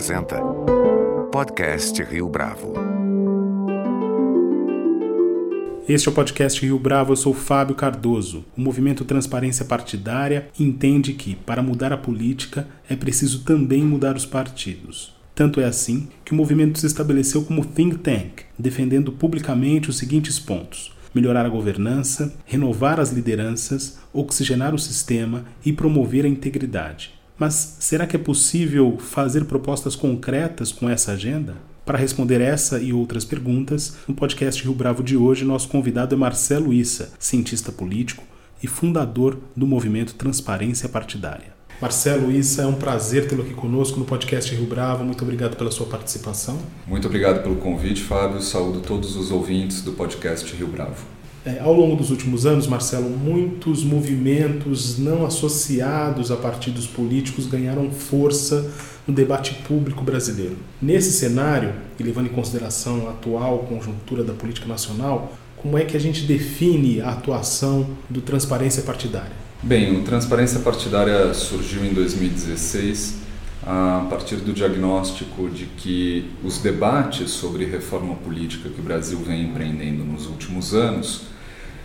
apresenta Podcast Rio Bravo. Este é o podcast Rio Bravo, eu sou Fábio Cardoso. O movimento Transparência Partidária entende que, para mudar a política, é preciso também mudar os partidos. Tanto é assim que o movimento se estabeleceu como think tank, defendendo publicamente os seguintes pontos: melhorar a governança, renovar as lideranças, oxigenar o sistema e promover a integridade. Mas será que é possível fazer propostas concretas com essa agenda? Para responder essa e outras perguntas, no podcast Rio Bravo de hoje, nosso convidado é Marcelo Issa, cientista político e fundador do movimento Transparência Partidária. Marcelo Issa, é um prazer tê-lo aqui conosco no podcast Rio Bravo. Muito obrigado pela sua participação. Muito obrigado pelo convite, Fábio. Saúdo todos os ouvintes do podcast Rio Bravo. É, ao longo dos últimos anos, Marcelo, muitos movimentos não associados a partidos políticos ganharam força no debate público brasileiro. Nesse cenário, e levando em consideração a atual conjuntura da política nacional, como é que a gente define a atuação do Transparência Partidária? Bem, o Transparência Partidária surgiu em 2016 a partir do diagnóstico de que os debates sobre reforma política que o Brasil vem empreendendo nos últimos anos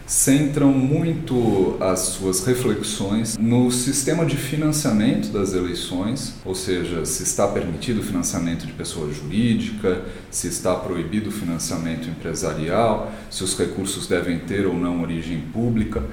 centram muito as suas reflexões no sistema de financiamento das eleições, ou seja, se está permitido o financiamento de pessoa jurídica, se está proibido o financiamento empresarial, se os recursos devem ter ou não origem pública,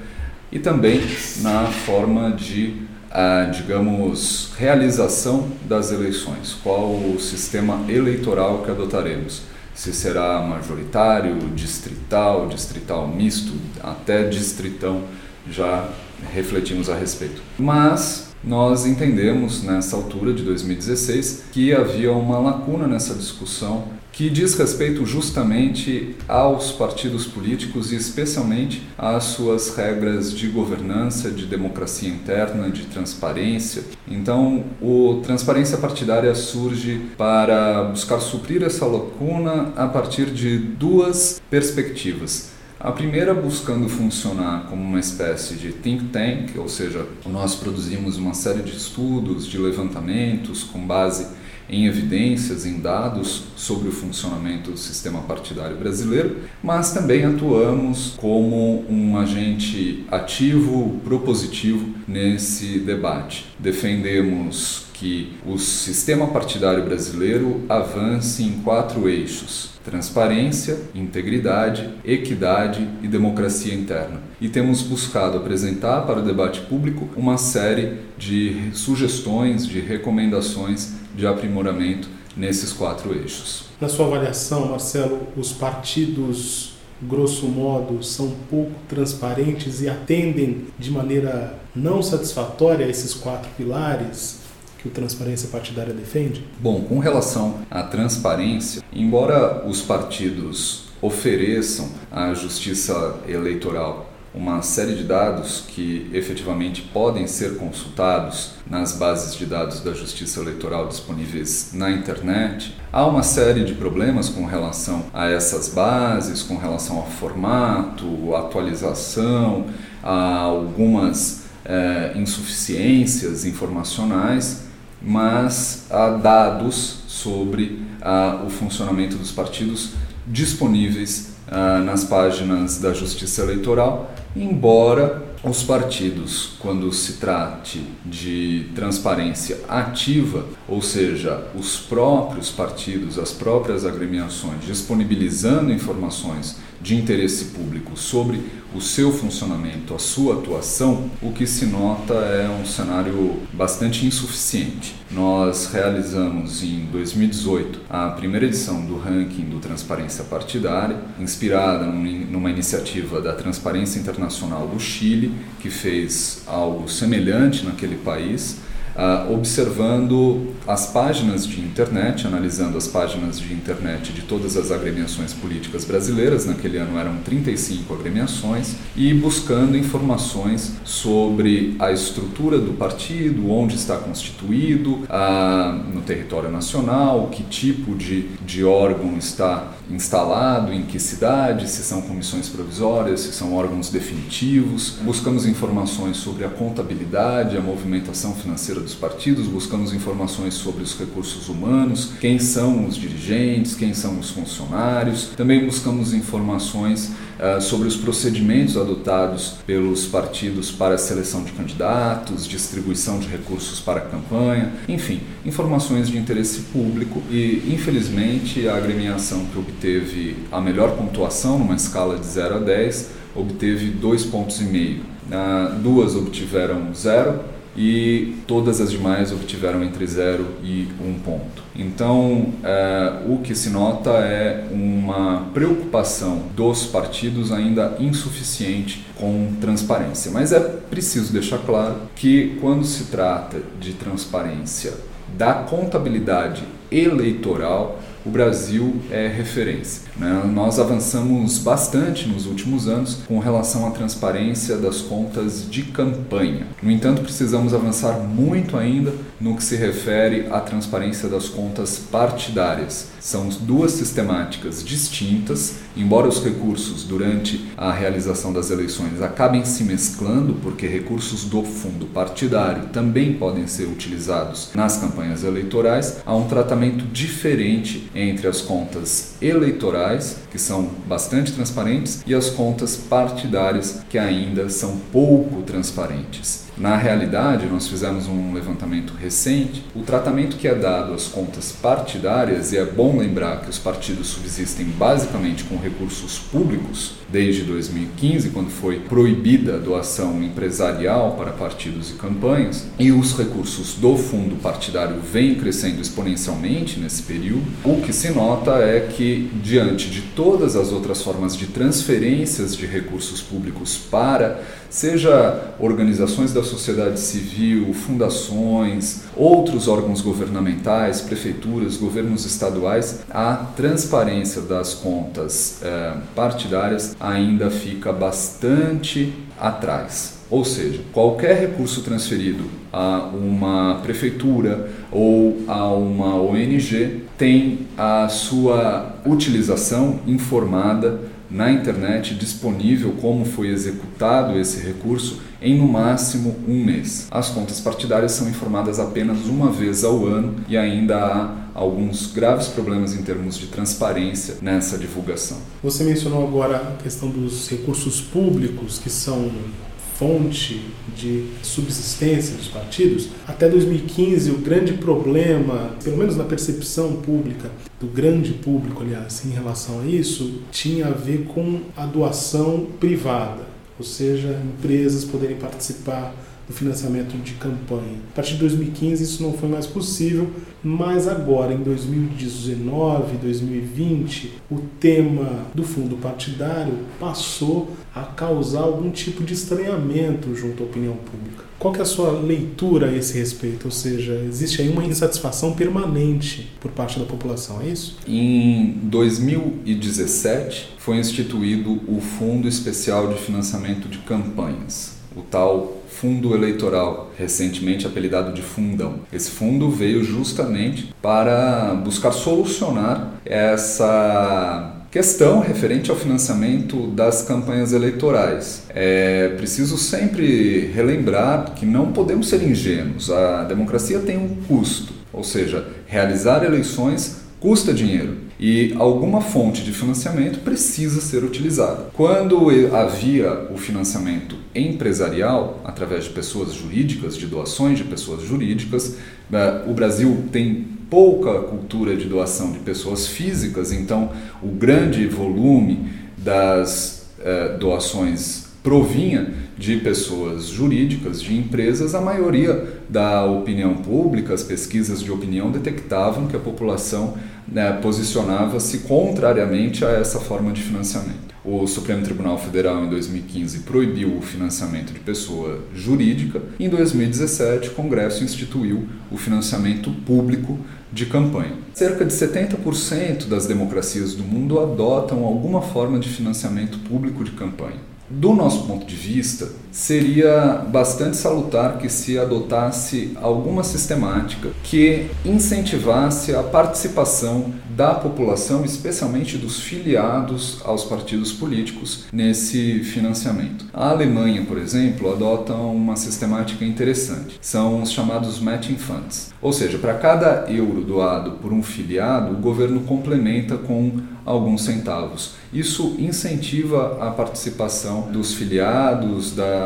e também na forma de a, digamos, realização das eleições, qual o sistema eleitoral que adotaremos. Se será majoritário, distrital, distrital misto, até distritão, já refletimos a respeito. Mas nós entendemos nessa altura de 2016 que havia uma lacuna nessa discussão que diz respeito justamente aos partidos políticos e especialmente às suas regras de governança, de democracia interna, de transparência. Então, o transparência partidária surge para buscar suprir essa lacuna a partir de duas perspectivas. A primeira buscando funcionar como uma espécie de think tank, ou seja, nós produzimos uma série de estudos, de levantamentos com base em evidências, em dados sobre o funcionamento do sistema partidário brasileiro, mas também atuamos como um agente ativo, propositivo nesse debate. Defendemos que o sistema partidário brasileiro avance em quatro eixos: transparência, integridade, equidade e democracia interna. E temos buscado apresentar para o debate público uma série de sugestões, de recomendações de aprimoramento nesses quatro eixos. Na sua avaliação, Marcelo, os partidos, grosso modo, são pouco transparentes e atendem de maneira não satisfatória a esses quatro pilares? que o Transparência Partidária defende? Bom, com relação à transparência, embora os partidos ofereçam à justiça eleitoral uma série de dados que efetivamente podem ser consultados nas bases de dados da Justiça Eleitoral disponíveis na internet. Há uma série de problemas com relação a essas bases, com relação ao formato, atualização, a algumas é, insuficiências informacionais mas há dados sobre uh, o funcionamento dos partidos disponíveis uh, nas páginas da Justiça Eleitoral, embora os partidos, quando se trate de transparência ativa, ou seja, os próprios partidos, as próprias agremiações disponibilizando informações de interesse público sobre o seu funcionamento, a sua atuação, o que se nota é um cenário bastante insuficiente. Nós realizamos em 2018 a primeira edição do ranking do Transparência Partidária, inspirada numa iniciativa da Transparência Internacional do Chile, que fez algo semelhante naquele país uh, observando as páginas de internet, analisando as páginas de internet de todas as agremiações políticas brasileiras, naquele ano eram 35 agremiações, e buscando informações sobre a estrutura do partido, onde está constituído, uh, no território nacional, que tipo de, de órgão está instalado, em que cidade, se são comissões provisórias, se são órgãos definitivos. Buscamos informações sobre a contabilidade, a movimentação financeira dos partidos, buscamos informações sobre os recursos humanos, quem são os dirigentes, quem são os funcionários. Também buscamos informações uh, sobre os procedimentos adotados pelos partidos para a seleção de candidatos, distribuição de recursos para a campanha, enfim, informações de interesse público e, infelizmente, a agremiação que obteve a melhor pontuação numa escala de 0 a 10 obteve dois pontos e meio. Duas obtiveram zero e todas as demais obtiveram entre 0 e 1 um ponto. Então, é, o que se nota é uma preocupação dos partidos ainda insuficiente com transparência. Mas é preciso deixar claro que, quando se trata de transparência da contabilidade eleitoral, o Brasil é referência. Né? Nós avançamos bastante nos últimos anos com relação à transparência das contas de campanha. No entanto, precisamos avançar muito ainda no que se refere à transparência das contas partidárias. São duas sistemáticas distintas, embora os recursos durante a realização das eleições acabem se mesclando, porque recursos do fundo partidário também podem ser utilizados nas campanhas eleitorais, há um tratamento diferente entre as contas eleitorais, que são bastante transparentes, e as contas partidárias, que ainda são pouco transparentes. Na realidade, nós fizemos um levantamento recente. O tratamento que é dado às contas partidárias, e é bom lembrar que os partidos subsistem basicamente com recursos públicos desde 2015, quando foi proibida a doação empresarial para partidos e campanhas, e os recursos do fundo partidário vêm crescendo exponencialmente nesse período. O que se nota é que, diante de todas as outras formas de transferências de recursos públicos para, seja organizações da da sociedade civil, fundações, outros órgãos governamentais, prefeituras, governos estaduais, a transparência das contas eh, partidárias ainda fica bastante atrás. Ou seja, qualquer recurso transferido a uma prefeitura ou a uma ONG tem a sua utilização informada na internet disponível como foi executado esse recurso em no máximo um mês. As contas partidárias são informadas apenas uma vez ao ano e ainda há alguns graves problemas em termos de transparência nessa divulgação. Você mencionou agora a questão dos recursos públicos que são fonte de subsistência dos partidos, até 2015 o grande problema, pelo menos na percepção pública, do grande público, aliás, em relação a isso, tinha a ver com a doação privada, ou seja, empresas poderem participar do financiamento de campanha. A partir de 2015 isso não foi mais possível, mas agora em 2019, 2020, o tema do fundo partidário passou a causar algum tipo de estranhamento junto à opinião pública. Qual é a sua leitura a esse respeito? Ou seja, existe aí uma insatisfação permanente por parte da população, é isso? Em 2017 foi instituído o Fundo Especial de Financiamento de Campanhas, o tal fundo eleitoral, recentemente apelidado de fundão. Esse fundo veio justamente para buscar solucionar essa questão referente ao financiamento das campanhas eleitorais. É preciso sempre relembrar que não podemos ser ingênuos. A democracia tem um custo, ou seja, realizar eleições custa dinheiro e alguma fonte de financiamento precisa ser utilizada. Quando havia o financiamento empresarial através de pessoas jurídicas, de doações de pessoas jurídicas, eh, o Brasil tem pouca cultura de doação de pessoas físicas, então o grande volume das eh, doações provinha de pessoas jurídicas, de empresas, a maioria da opinião pública, as pesquisas de opinião detectavam que a população né, posicionava-se contrariamente a essa forma de financiamento. O Supremo Tribunal Federal, em 2015, proibiu o financiamento de pessoa jurídica. Em 2017, o Congresso instituiu o financiamento público de campanha. Cerca de 70% das democracias do mundo adotam alguma forma de financiamento público de campanha. Do nosso ponto de vista, seria bastante salutar que se adotasse alguma sistemática que incentivasse a participação da população, especialmente dos filiados aos partidos políticos, nesse financiamento. A Alemanha, por exemplo, adota uma sistemática interessante. São os chamados matching funds. Ou seja, para cada euro doado por um filiado, o governo complementa com alguns centavos. Isso incentiva a participação dos filiados, da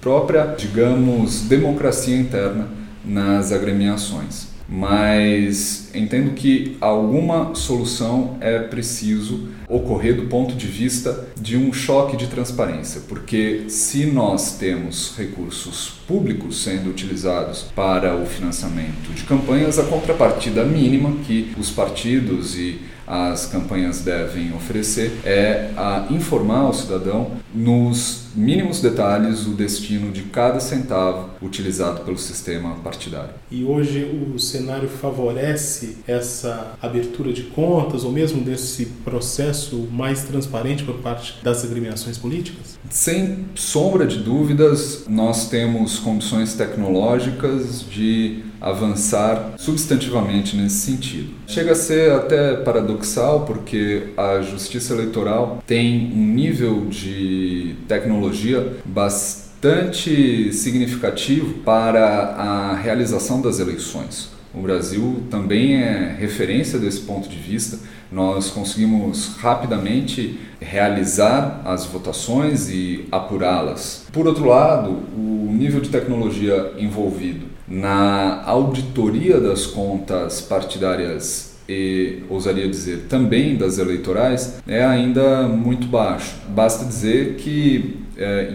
própria, digamos, democracia interna nas agremiações. Mas entendo que alguma solução é preciso ocorrer do ponto de vista de um choque de transparência, porque se nós temos recursos públicos sendo utilizados para o financiamento de campanhas, a contrapartida mínima que os partidos e as campanhas devem oferecer é a informar o cidadão nos mínimos detalhes o destino de cada centavo utilizado pelo sistema partidário. E hoje o cenário favorece essa abertura de contas ou mesmo desse processo mais transparente por parte das agremiações políticas? Sem sombra de dúvidas, nós temos condições tecnológicas de avançar substantivamente nesse sentido. Chega a ser até paradoxal porque a justiça eleitoral tem um nível de tecnologia bastante significativo para a realização das eleições. O Brasil também é referência desse ponto de vista. Nós conseguimos rapidamente realizar as votações e apurá-las. Por outro lado, o nível de tecnologia envolvido na auditoria das contas partidárias e ousaria dizer também das eleitorais é ainda muito baixo. Basta dizer que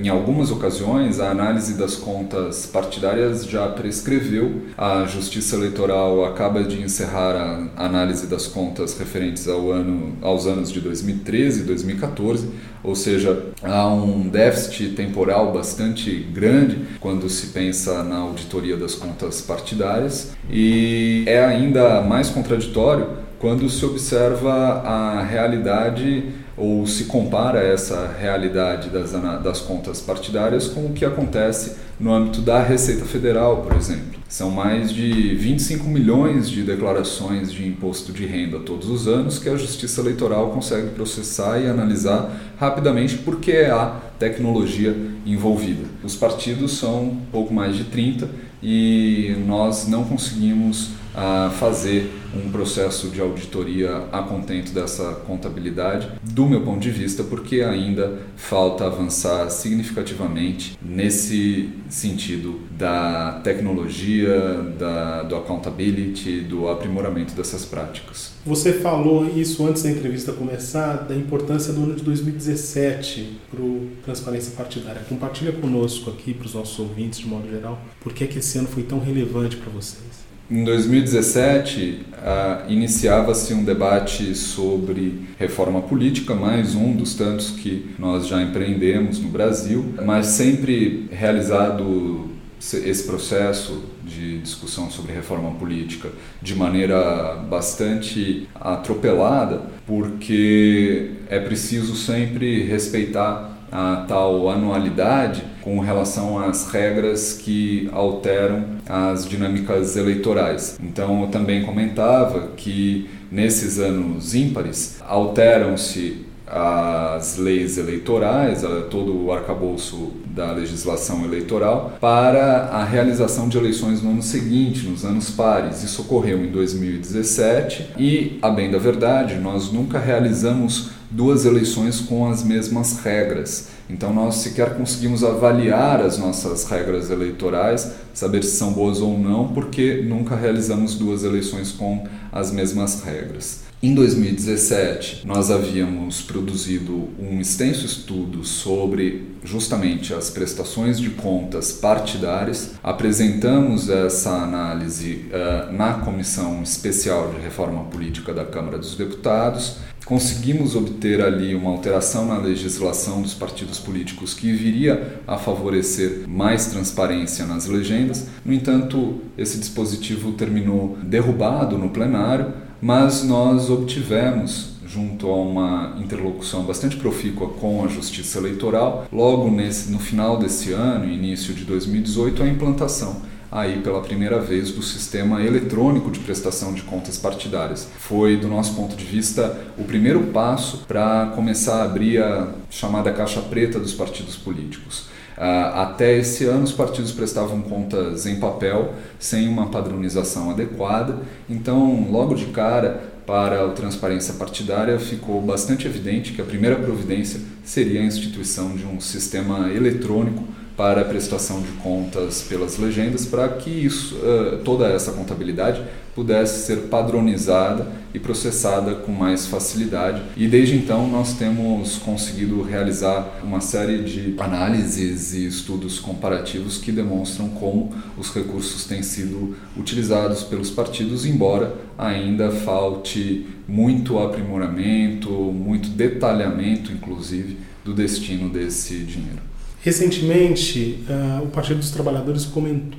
em algumas ocasiões, a análise das contas partidárias já prescreveu. A Justiça Eleitoral acaba de encerrar a análise das contas referentes ao ano, aos anos de 2013 e 2014, ou seja, há um déficit temporal bastante grande quando se pensa na auditoria das contas partidárias e é ainda mais contraditório quando se observa a realidade ou se compara essa realidade das, das contas partidárias com o que acontece no âmbito da Receita Federal, por exemplo. São mais de 25 milhões de declarações de imposto de renda todos os anos que a Justiça Eleitoral consegue processar e analisar rapidamente porque há tecnologia envolvida. Os partidos são pouco mais de 30 e nós não conseguimos a fazer um processo de auditoria a contento dessa contabilidade, do meu ponto de vista, porque ainda falta avançar significativamente nesse sentido da tecnologia, da, do accountability, do aprimoramento dessas práticas. Você falou isso antes da entrevista começar, da importância do ano de 2017 para o Transparência Partidária. Compartilha conosco aqui, para os nossos ouvintes de modo geral, por que, é que esse ano foi tão relevante para vocês. Em 2017, uh, iniciava-se um debate sobre reforma política, mais um dos tantos que nós já empreendemos no Brasil, mas sempre realizado esse processo de discussão sobre reforma política de maneira bastante atropelada, porque é preciso sempre respeitar a tal anualidade com relação às regras que alteram as dinâmicas eleitorais. Então, eu também comentava que nesses anos ímpares alteram-se as leis eleitorais, todo o arcabouço da legislação eleitoral, para a realização de eleições no ano seguinte, nos anos pares. Isso ocorreu em 2017 e, a bem da verdade, nós nunca realizamos duas eleições com as mesmas regras. Então nós sequer conseguimos avaliar as nossas regras eleitorais, saber se são boas ou não, porque nunca realizamos duas eleições com as mesmas regras. Em 2017, nós havíamos produzido um extenso estudo sobre justamente as prestações de contas partidárias. Apresentamos essa análise uh, na Comissão Especial de Reforma Política da Câmara dos Deputados conseguimos obter ali uma alteração na legislação dos partidos políticos que viria a favorecer mais transparência nas legendas. No entanto, esse dispositivo terminou derrubado no plenário, mas nós obtivemos junto a uma interlocução bastante profícua com a Justiça Eleitoral, logo nesse, no final desse ano, início de 2018, a implantação aí pela primeira vez do sistema eletrônico de prestação de contas partidárias. Foi, do nosso ponto de vista, o primeiro passo para começar a abrir a chamada caixa preta dos partidos políticos. Uh, até esse ano, os partidos prestavam contas em papel, sem uma padronização adequada, então, logo de cara, para a transparência partidária, ficou bastante evidente que a primeira providência seria a instituição de um sistema eletrônico para a prestação de contas pelas legendas, para que isso, uh, toda essa contabilidade pudesse ser padronizada e processada com mais facilidade. E desde então nós temos conseguido realizar uma série de análises e estudos comparativos que demonstram como os recursos têm sido utilizados pelos partidos, embora ainda falte muito aprimoramento, muito detalhamento, inclusive, do destino desse dinheiro. Recentemente, uh, o Partido dos Trabalhadores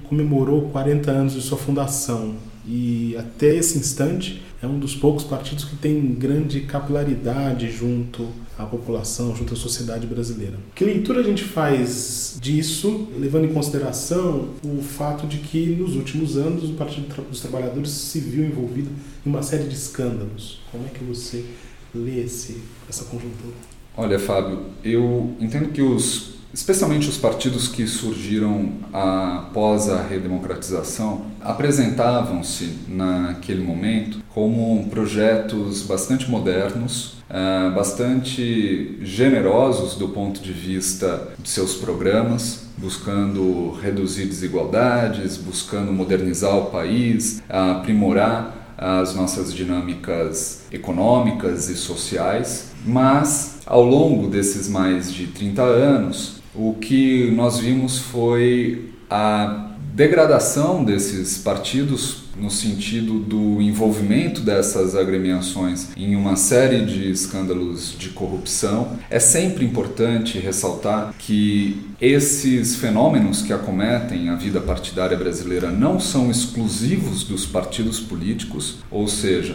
comemorou 40 anos de sua fundação e até esse instante é um dos poucos partidos que tem grande capilaridade junto à população, junto à sociedade brasileira. Que leitura a gente faz disso, levando em consideração o fato de que nos últimos anos o Partido dos Trabalhadores se viu envolvido em uma série de escândalos? Como é que você lê esse, essa conjuntura? Olha, Fábio, eu entendo que os especialmente os partidos que surgiram após a redemocratização, apresentavam-se naquele momento como projetos bastante modernos, eh, bastante generosos do ponto de vista de seus programas, buscando reduzir desigualdades, buscando modernizar o país, aprimorar as nossas dinâmicas econômicas e sociais, mas ao longo desses mais de 30 anos, o que nós vimos foi a degradação desses partidos no sentido do envolvimento dessas agremiações em uma série de escândalos de corrupção. É sempre importante ressaltar que esses fenômenos que acometem a vida partidária brasileira não são exclusivos dos partidos políticos, ou seja,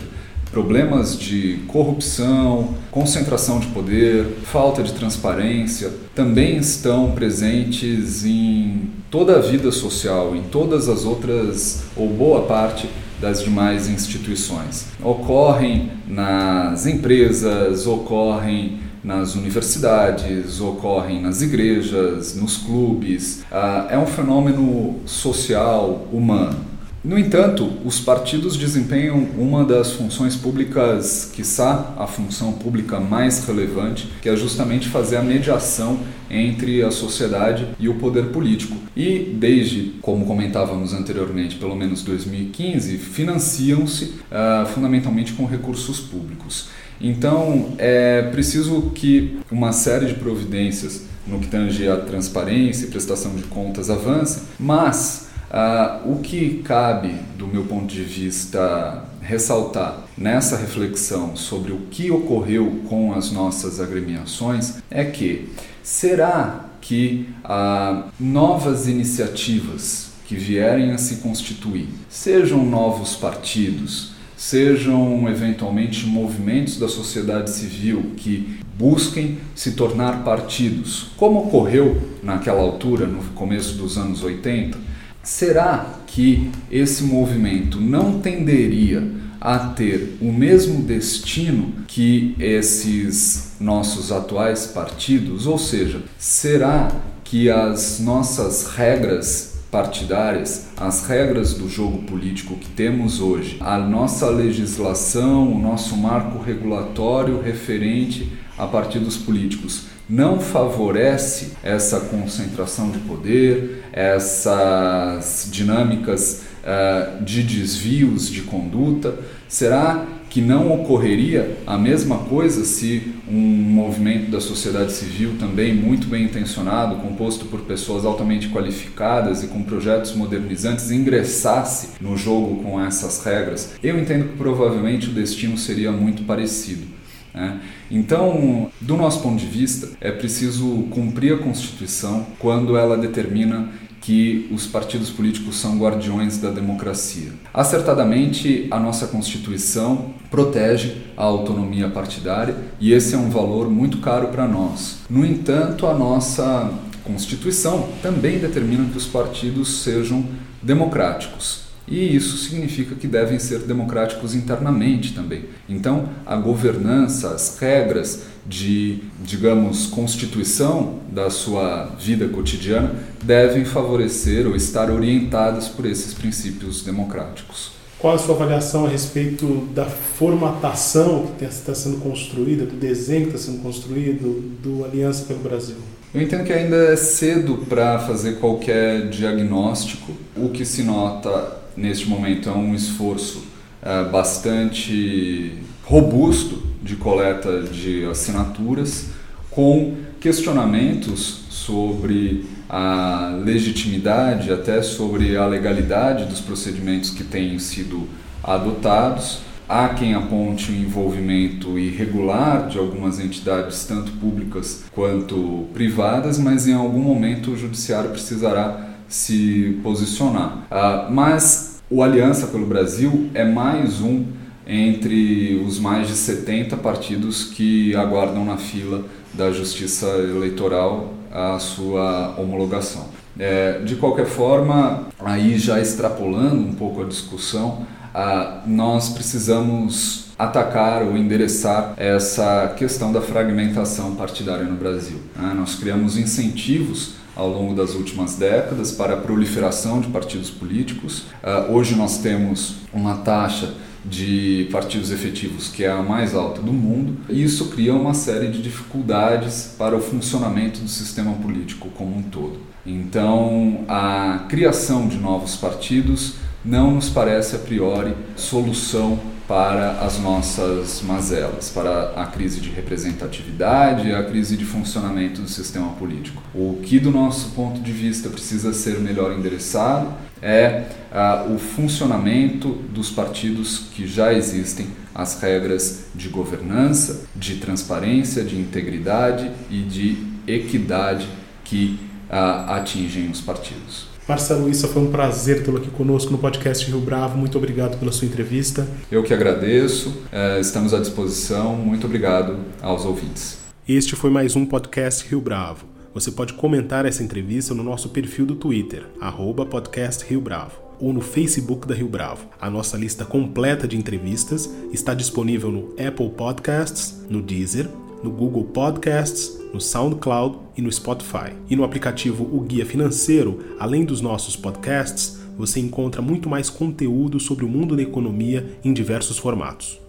problemas de corrupção, concentração de poder, falta de transparência, também estão presentes em toda a vida social, em todas as outras, ou boa parte das demais instituições. Ocorrem nas empresas, ocorrem nas universidades, ocorrem nas igrejas, nos clubes. Ah, é um fenômeno social, humano. No entanto, os partidos desempenham uma das funções públicas, quiçá a função pública mais relevante, que é justamente fazer a mediação entre a sociedade e o poder político. E desde, como comentávamos anteriormente, pelo menos 2015, financiam-se uh, fundamentalmente com recursos públicos. Então, é preciso que uma série de providências no que tange a transparência e prestação de contas avance, mas Uh, o que cabe, do meu ponto de vista, ressaltar nessa reflexão sobre o que ocorreu com as nossas agremiações é que será que uh, novas iniciativas que vierem a se constituir, sejam novos partidos, sejam eventualmente movimentos da sociedade civil que busquem se tornar partidos, como ocorreu naquela altura, no começo dos anos 80, Será que esse movimento não tenderia a ter o mesmo destino que esses nossos atuais partidos? Ou seja, será que as nossas regras partidárias, as regras do jogo político que temos hoje, a nossa legislação, o nosso marco regulatório referente a partidos políticos não favorece essa concentração de poder, essas dinâmicas uh, de desvios de conduta? Será que não ocorreria a mesma coisa se um movimento da sociedade civil também muito bem intencionado, composto por pessoas altamente qualificadas e com projetos modernizantes, ingressasse no jogo com essas regras? Eu entendo que provavelmente o destino seria muito parecido. Né? Então, do nosso ponto de vista, é preciso cumprir a Constituição quando ela determina que os partidos políticos são guardiões da democracia. Acertadamente, a nossa Constituição protege a autonomia partidária e esse é um valor muito caro para nós. No entanto, a nossa Constituição também determina que os partidos sejam democráticos. E isso significa que devem ser democráticos internamente também. Então, a governança, as regras de, digamos, constituição da sua vida cotidiana devem favorecer ou estar orientadas por esses princípios democráticos. Qual a sua avaliação a respeito da formatação que está sendo construída, do desenho que está sendo construído, do Aliança pelo Brasil? Eu entendo que ainda é cedo para fazer qualquer diagnóstico. O que se nota neste momento é um esforço é, bastante robusto de coleta de assinaturas, com questionamentos sobre a legitimidade, até sobre a legalidade dos procedimentos que têm sido adotados. Há quem aponte o envolvimento irregular de algumas entidades, tanto públicas quanto privadas, mas em algum momento o judiciário precisará se posicionar. Uh, mas o Aliança pelo Brasil é mais um entre os mais de 70 partidos que aguardam na fila da Justiça Eleitoral a sua homologação. É, de qualquer forma, aí já extrapolando um pouco a discussão, ah, nós precisamos atacar ou endereçar essa questão da fragmentação partidária no Brasil. Né? Nós criamos incentivos ao longo das últimas décadas para a proliferação de partidos políticos. Ah, hoje nós temos uma taxa de partidos efetivos que é a mais alta do mundo, e isso cria uma série de dificuldades para o funcionamento do sistema político como um todo. Então, a criação de novos partidos não nos parece a priori solução para as nossas mazelas, para a crise de representatividade a crise de funcionamento do sistema político. O que, do nosso ponto de vista, precisa ser melhor endereçado é uh, o funcionamento dos partidos que já existem, as regras de governança, de transparência, de integridade e de equidade que uh, atingem os partidos. Marcelo Issa, foi um prazer tê-lo aqui conosco no podcast Rio Bravo. Muito obrigado pela sua entrevista. Eu que agradeço, é, estamos à disposição. Muito obrigado aos ouvintes. Este foi mais um podcast Rio Bravo. Você pode comentar essa entrevista no nosso perfil do Twitter, arroba podcast Rio Bravo, ou no Facebook da Rio Bravo. A nossa lista completa de entrevistas está disponível no Apple Podcasts, no Deezer, no Google Podcasts, no SoundCloud e no Spotify. E no aplicativo O Guia Financeiro, além dos nossos podcasts, você encontra muito mais conteúdo sobre o mundo da economia em diversos formatos.